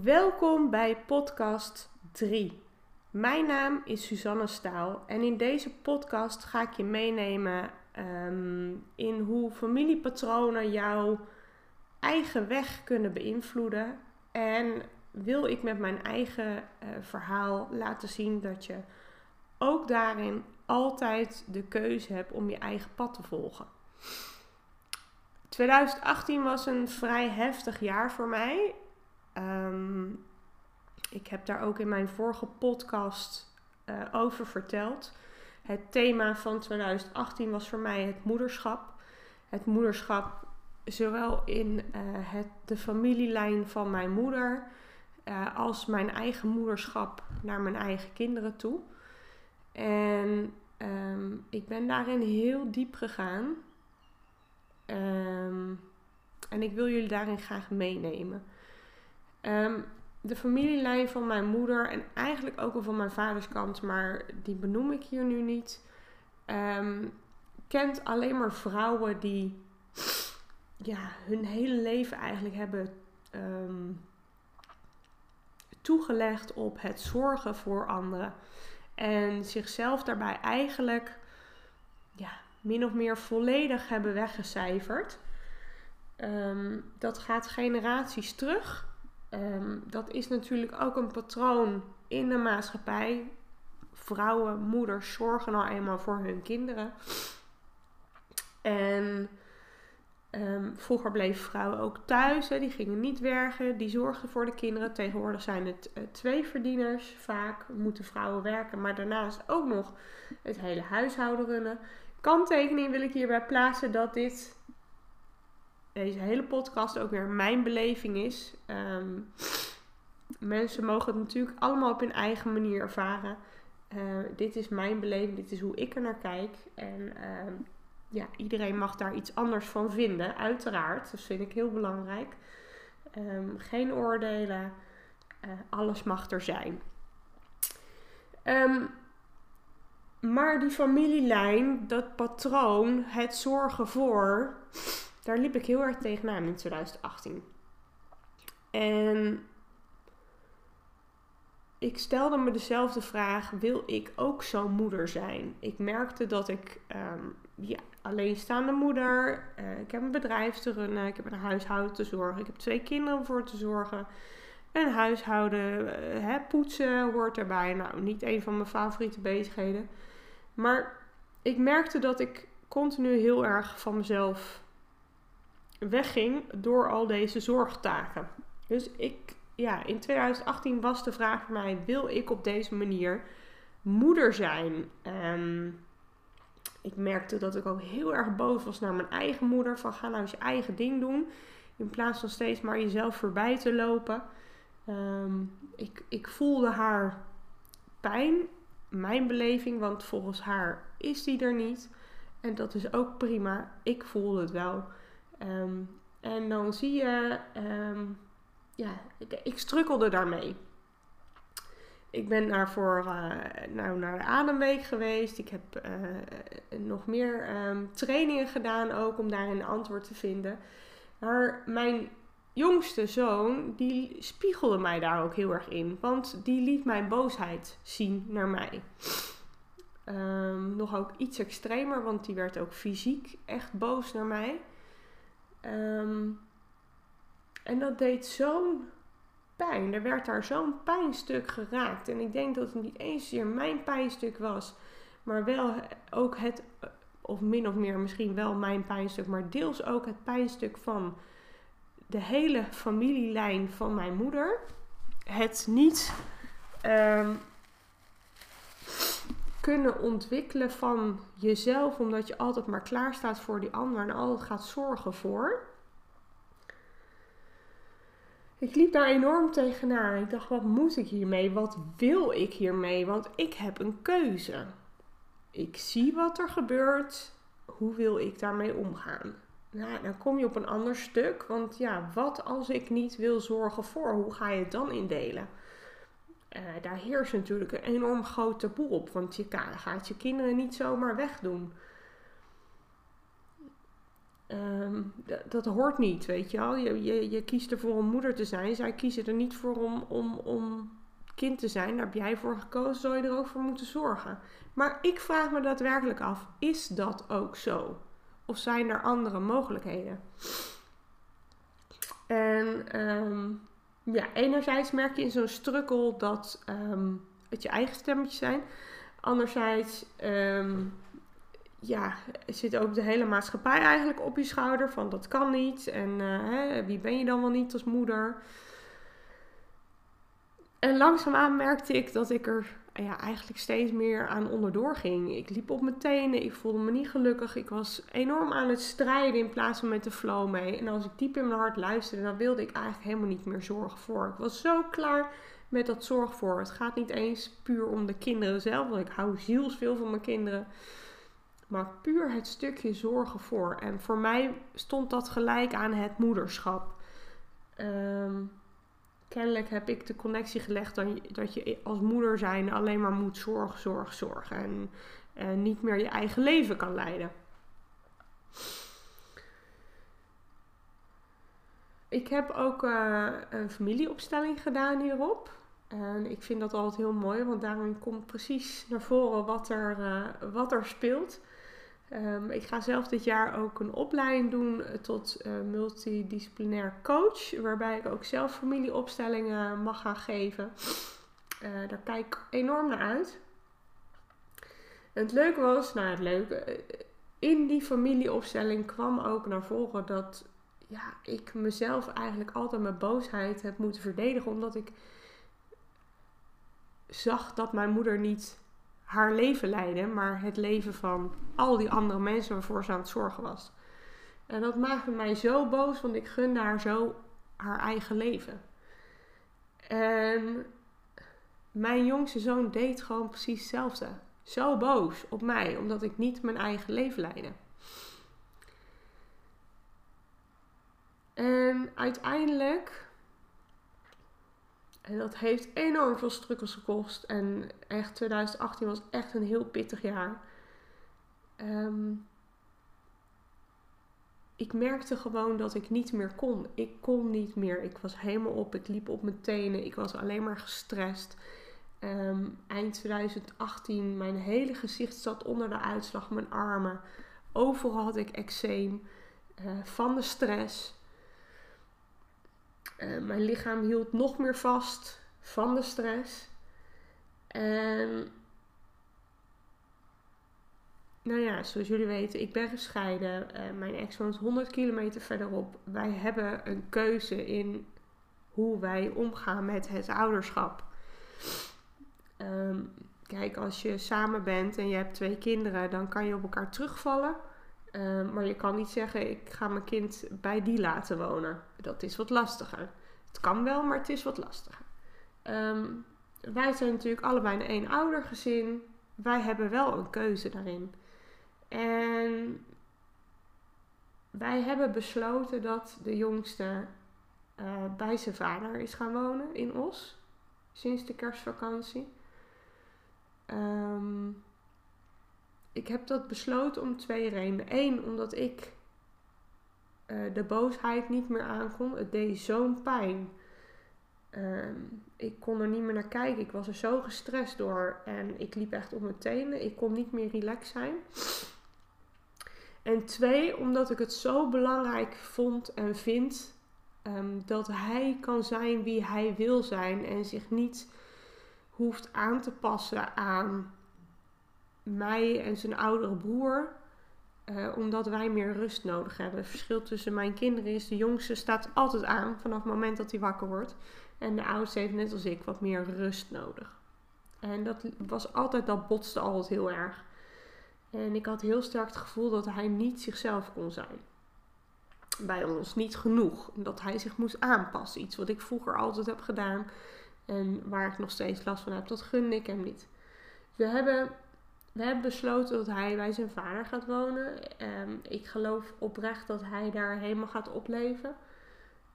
Welkom bij podcast 3. Mijn naam is Suzanne Staal en in deze podcast ga ik je meenemen ehm, in hoe familiepatronen jouw eigen weg kunnen beïnvloeden. En wil ik met mijn eigen uh, verhaal laten zien dat je ook daarin altijd de keuze hebt om je eigen pad te volgen. 2018 was een vrij heftig jaar voor mij. Ik heb daar ook in mijn vorige podcast uh, over verteld. Het thema van 2018 was voor mij het moederschap. Het moederschap zowel in uh, het, de familielijn van mijn moeder uh, als mijn eigen moederschap naar mijn eigen kinderen toe. En um, ik ben daarin heel diep gegaan. Um, en ik wil jullie daarin graag meenemen. Um, de familielijn van mijn moeder en eigenlijk ook al van mijn vaders kant, maar die benoem ik hier nu niet, um, kent alleen maar vrouwen die ja, hun hele leven eigenlijk hebben um, toegelegd op het zorgen voor anderen. En zichzelf daarbij eigenlijk ja, min of meer volledig hebben weggecijferd. Um, dat gaat generaties terug. Um, dat is natuurlijk ook een patroon in de maatschappij. Vrouwen, moeders zorgen nou eenmaal voor hun kinderen. En um, vroeger bleven vrouwen ook thuis. Hè. Die gingen niet werken. Die zorgden voor de kinderen. Tegenwoordig zijn het uh, twee verdieners. Vaak moeten vrouwen werken. Maar daarnaast ook nog het hele huishouden runnen. Kanttekening wil ik hierbij plaatsen dat dit deze hele podcast ook weer mijn beleving is. Um, mensen mogen het natuurlijk allemaal op hun eigen manier ervaren. Uh, dit is mijn beleving, dit is hoe ik er naar kijk. En uh, ja, iedereen mag daar iets anders van vinden, uiteraard. Dat vind ik heel belangrijk. Um, geen oordelen, uh, alles mag er zijn. Maar die familielijn, dat patroon, het zorgen voor daar liep ik heel erg tegenaan in 2018. En ik stelde me dezelfde vraag: wil ik ook zo'n moeder zijn? Ik merkte dat ik um, ja, alleenstaande moeder, uh, ik heb een bedrijf te runnen, ik heb een huishouden te zorgen, ik heb twee kinderen voor te zorgen. Een huishouden, uh, hè, poetsen hoort erbij. Nou, niet een van mijn favoriete bezigheden. Maar ik merkte dat ik continu heel erg van mezelf wegging door al deze zorgtaken. Dus ik, ja, in 2018 was de vraag voor mij: wil ik op deze manier moeder zijn? Um, ik merkte dat ik ook heel erg boos was naar mijn eigen moeder. Van ga nou eens je eigen ding doen. In plaats van steeds maar jezelf voorbij te lopen. Um, ik, ik voelde haar pijn, mijn beleving, want volgens haar is die er niet. En dat is ook prima. Ik voelde het wel. Um, en dan zie je, um, ja, ik, ik, strukkelde daarmee. Ik ben daarvoor uh, nou, naar de Ademweek geweest. Ik heb uh, nog meer um, trainingen gedaan ook om daarin een antwoord te vinden. Maar mijn jongste zoon, die spiegelde mij daar ook heel erg in. Want die liet mijn boosheid zien naar mij. Nog ook iets extremer, want die werd ook fysiek echt boos naar mij. Um, en dat deed zo'n pijn. Er werd daar zo'n pijnstuk geraakt. En ik denk dat het niet eens hier mijn pijnstuk was, maar wel ook het, of min of meer misschien wel mijn pijnstuk, maar deels ook het pijnstuk van de hele familielijn van mijn moeder. Het niet um, kunnen ontwikkelen van jezelf, omdat je altijd maar klaar staat voor die ander en altijd gaat zorgen voor. Ik liep daar enorm tegenaan. Ik dacht, wat moet ik hiermee? Wat wil ik hiermee? Want ik heb een keuze. Ik zie wat er gebeurt. Hoe wil ik daarmee omgaan? Nou, dan kom je op een ander stuk. Want ja, wat als ik niet wil zorgen voor? Hoe ga je het dan indelen? Uh, daar heerst natuurlijk een enorm groot taboe op. Want je gaat je kinderen niet zomaar wegdoen. Ehm, dat hoort niet, weet je wel. Je, je, je kiest ervoor om moeder te zijn. Zij kiezen er niet voor om, om, om kind te zijn. Daar heb jij voor gekozen, zou je er ook voor moeten zorgen. Maar ik vraag me daadwerkelijk af, is dat ook zo? Of zijn er andere mogelijkheden? En um, ja, enerzijds merk je in zo'n strukkel dat um, het je eigen stemmetjes zijn. Anderzijds um, ja, zit ook de hele maatschappij eigenlijk op je schouder van dat kan niet. En uh, hè, wie ben je dan wel niet als moeder? En langzaamaan merkte ik dat ik er ja, eigenlijk steeds meer aan onderdoor ging. Ik liep op mijn tenen, ik voelde me niet gelukkig. Ik was enorm aan het strijden in plaats van met de flow mee. En als ik diep in mijn hart luisterde, dan wilde ik eigenlijk helemaal niet meer zorgen voor. Ik was zo klaar met dat zorg voor. Het gaat niet eens puur om de kinderen zelf, want ik hou zielsveel van mijn kinderen. Maar puur het stukje zorgen voor. En voor mij stond dat gelijk aan het moederschap. Um, kennelijk heb ik de connectie gelegd dat je, dat je als moeder zijn alleen maar moet zorgen, zorgen, zorgen. En, niet meer je eigen leven kan leiden. Ik heb ook uh, een familieopstelling gedaan hierop. En ik vind dat altijd heel mooi, want daarin komt precies naar voren wat er, uh, wat er speelt. Um, ik ga zelf dit jaar ook een opleiding doen tot uh, multidisciplinair coach, waarbij ik ook zelf familieopstellingen mag gaan geven. Daar kijk ik enorm naar uit. En het leuke was, nou het leuke, eh, in die familieopstelling kwam ook naar voren dat ja, ik mezelf eigenlijk altijd mijn boosheid heb moeten verdedigen, omdat ik zag dat mijn moeder niet haar leven leiden, maar het leven van al die andere mensen waarvoor ze aan het zorgen was. En dat maakte mij zo boos, want ik gunde haar zo haar eigen leven. En mijn jongste zoon deed gewoon precies hetzelfde. Zo boos op mij, omdat ik niet mijn eigen leven leidde. En uiteindelijk en dat heeft enorm veel strukkels gekost. En echt 2018 was echt een heel pittig jaar. Um, ik merkte gewoon dat ik niet meer kon. Ik kon niet meer. Ik was helemaal op. Ik liep op mijn tenen. Ik was alleen maar gestrest. Um, eind 2018, mijn hele gezicht zat onder de uitslag, mijn armen. Overal had ik eczeem uh, van de stress. Uh, mijn lichaam hield nog meer vast van de stress. En nou ja, zoals jullie weten, ik ben gescheiden. Uh, mijn ex woont 100 kilometer verderop. Wij hebben een keuze in hoe wij omgaan met het ouderschap. Um, kijk, als je samen bent en je hebt twee kinderen, dan kan je op elkaar terugvallen. Um, maar je kan niet zeggen, ik ga mijn kind bij die laten wonen. Dat is wat lastiger. Het kan wel, maar het is wat lastiger. Um, wij zijn natuurlijk allebei een één gezin. Wij hebben wel een keuze daarin. En wij hebben besloten dat de jongste uh, bij zijn vader is gaan wonen in Os. Sinds de kerstvakantie. Um, ik heb dat besloten om twee redenen. Eén, omdat ik uh, de boosheid niet meer aankon. Het deed zo'n pijn. Uh, ik kon er niet meer naar kijken. Ik was er zo gestrest door. En ik liep echt op mijn tenen. Ik kon niet meer relaxed zijn. En twee, omdat ik het zo belangrijk vond en vind um, dat hij kan zijn wie hij wil zijn en zich niet hoeft aan te passen aan mij en zijn oudere broer. Uh, omdat wij meer rust nodig hebben. Het verschil tussen mijn kinderen is: de jongste staat altijd aan vanaf het moment dat hij wakker wordt. En de oudste heeft net als ik wat meer rust nodig. En dat was altijd, dat botste altijd heel erg. En ik had heel sterk het gevoel dat hij niet zichzelf kon zijn. Bij ons niet genoeg. Dat hij zich moest aanpassen. Iets wat ik vroeger altijd heb gedaan. En waar ik nog steeds last van heb. Dat gunde ik hem niet. We hebben, we hebben besloten dat hij bij zijn vader gaat wonen. Um, ik geloof oprecht dat hij daar helemaal gaat opleven.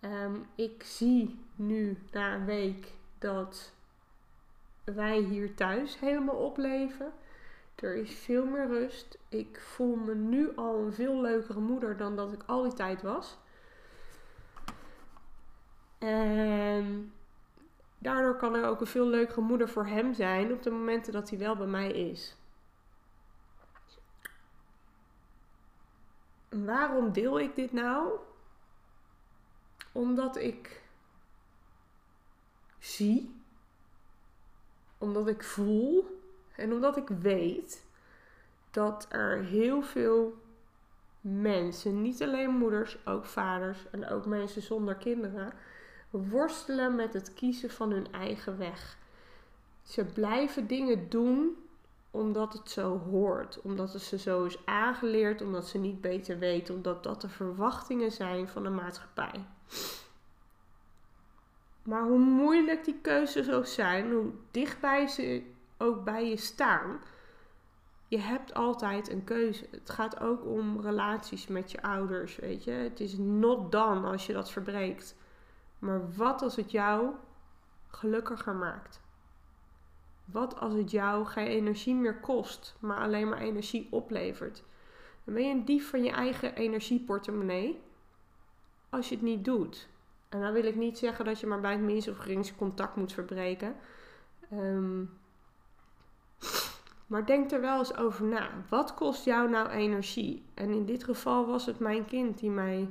Um, ik zie nu na een week dat wij hier thuis helemaal opleven. Er is veel meer rust. Ik voel me nu al een veel leukere moeder dan dat ik al die tijd was. En daardoor kan er ook een veel leukere moeder voor hem zijn op de momenten dat hij wel bij mij is. Waarom deel ik dit nou? Omdat ik zie, omdat ik voel en omdat ik weet dat er heel veel mensen, niet alleen moeders, ook vaders en ook mensen zonder kinderen, worstelen met het kiezen van hun eigen weg. Ze blijven dingen doen omdat het zo hoort, omdat het ze zo is aangeleerd, omdat ze niet beter weten, omdat dat de verwachtingen zijn van de maatschappij. Maar hoe moeilijk die keuzes ook zijn, hoe dichtbij ze ook bij je staan, je hebt altijd een keuze. Het gaat ook om relaties met je ouders, weet je. Het is not dan als je dat verbreekt. Maar wat als het jou gelukkiger maakt? Wat als het jou geen energie meer kost, maar alleen maar energie oplevert? Dan ben je een dief van je eigen energieportemonnee als je het niet doet. En dan wil ik niet zeggen dat je maar bij het minste of geringste contact moet verbreken. Ehm, maar denk er wel eens over na. Wat kost jou nou energie? En in dit geval was het mijn kind die mij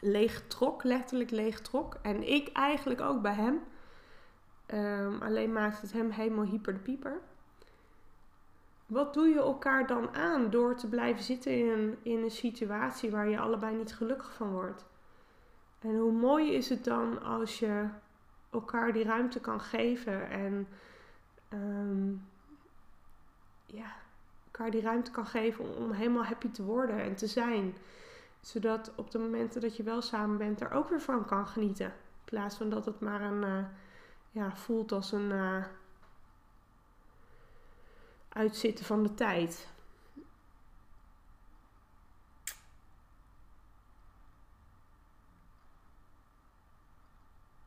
leeg trok, letterlijk leeg trok. En ik eigenlijk ook bij hem. Um, alleen maakt het hem helemaal hyper de pieper. Wat doe je elkaar dan aan door te blijven zitten in een, in een situatie waar je allebei niet gelukkig van wordt? En hoe mooi is het dan als je elkaar die ruimte kan geven en um, ja, elkaar die ruimte kan geven om, helemaal happy te worden en te zijn. Zodat op de momenten dat je wel samen bent, er ook weer van kan genieten. In plaats van dat het maar een, uh, ja, voelt als een uh, uitzitten van de tijd.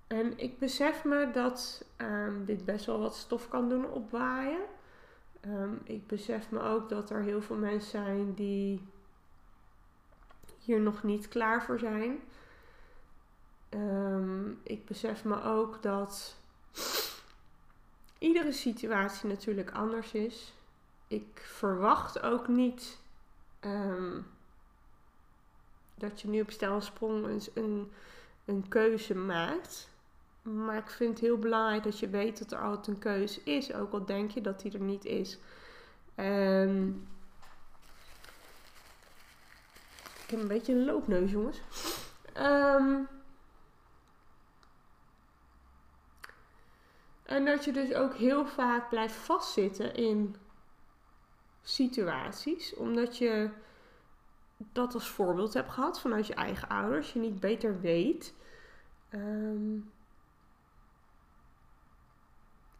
En ik besef me dat um, dit best wel wat stof kan doen opwaaien. Um, ik besef me ook dat er heel veel mensen zijn die hier nog niet klaar voor zijn. Um, ik besef me ook dat iedere situatie natuurlijk anders is. Ik verwacht ook niet um, dat je nu op stel sprong een, een, keuze maakt. Maar ik vind het heel belangrijk dat je weet dat er altijd een keuze is. Ook al denk je dat die er niet is. Um, ik heb een beetje een loopneus, jongens. Um, en dat je dus ook heel vaak blijft vastzitten in situaties. Omdat je dat als voorbeeld hebt gehad vanuit je eigen ouders. Je niet beter weet. Um,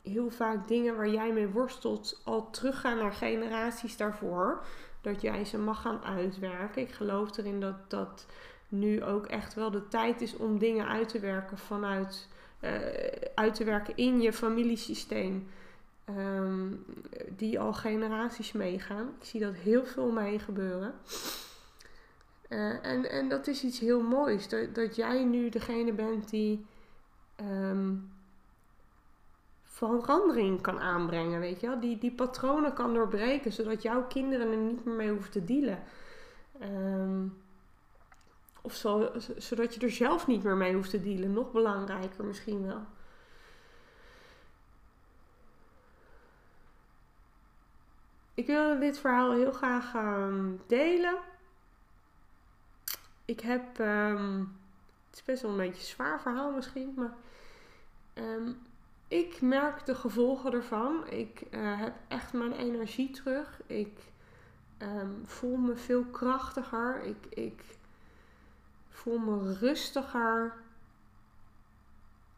heel vaak dingen waar jij mee worstelt al teruggaan naar generaties daarvoor. Dat jij ze mag gaan uitwerken. Ik geloof erin dat dat nu ook echt wel de tijd is om dingen uit te werken vanuit uh, uit te werken in je familiesysteem. Um, die al generaties meegaan. Ik zie dat heel veel mee gebeuren. Uh, en, en dat is iets heel moois. Dat, dat jij nu degene bent die um, verandering kan aanbrengen, weet je wel? Die, die patronen kan doorbreken, zodat jouw kinderen er niet meer mee hoeven te dealen. Um, of zo, zodat je er zelf niet meer mee hoeft te dealen. Nog belangrijker misschien wel. Ik wil dit verhaal heel graag um, delen. Ik heb. Um, het is best wel een beetje een zwaar verhaal misschien, maar. Um, ik merk de gevolgen ervan. Ik uh, heb echt mijn energie terug. Ik voel me veel krachtiger. Ik, ik voel me rustiger.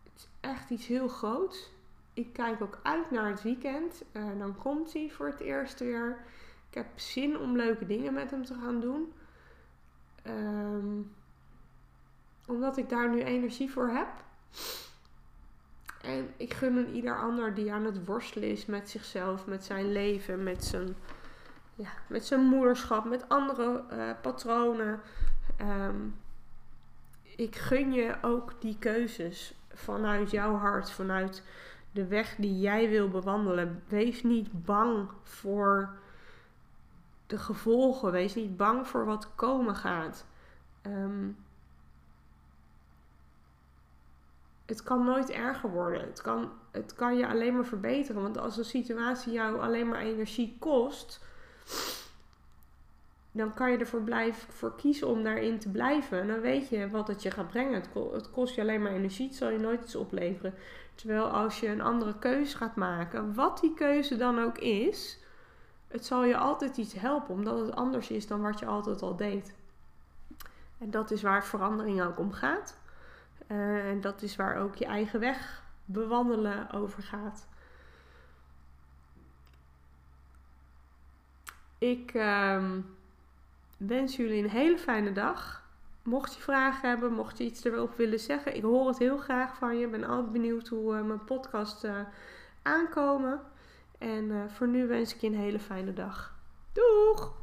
Het is echt iets heel groots. Ik kijk ook uit naar het weekend. Uh, dan komt hij voor het eerst weer. Ik heb zin om leuke dingen met hem te gaan doen. Um, omdat ik daar nu energie voor heb. En ik gun een ieder ander die aan het worstelen is met zichzelf, met zijn leven, met zijn, ja, met zijn moederschap, met andere uh, patronen. Um, ik gun je ook die keuzes vanuit jouw hart, vanuit de weg die jij wil bewandelen. Wees niet bang voor de gevolgen. Wees niet bang voor wat komen gaat. Um, het kan nooit erger worden. Het kan, het kan je alleen maar verbeteren. Want als een situatie jou alleen maar energie kost, dan kan je ervoor blijven, voor kiezen om daarin te blijven. En dan weet je wat het je gaat brengen. Het, kost je alleen maar energie, het zal je nooit iets opleveren. Terwijl als je een andere keuze gaat maken, wat die keuze dan ook is, het zal je altijd iets helpen, omdat het anders is dan wat je altijd al deed. En dat is waar verandering ook om gaat. Uh, en dat is waar ook je eigen weg bewandelen over gaat. Ik um, wens jullie een hele fijne dag. Mocht je vragen hebben, mocht je iets erover willen zeggen, ik hoor het heel graag van je. Ik ben altijd benieuwd hoe uh, mijn podcast uh, aankomen. En voor nu wens ik je een hele fijne dag. Doeg!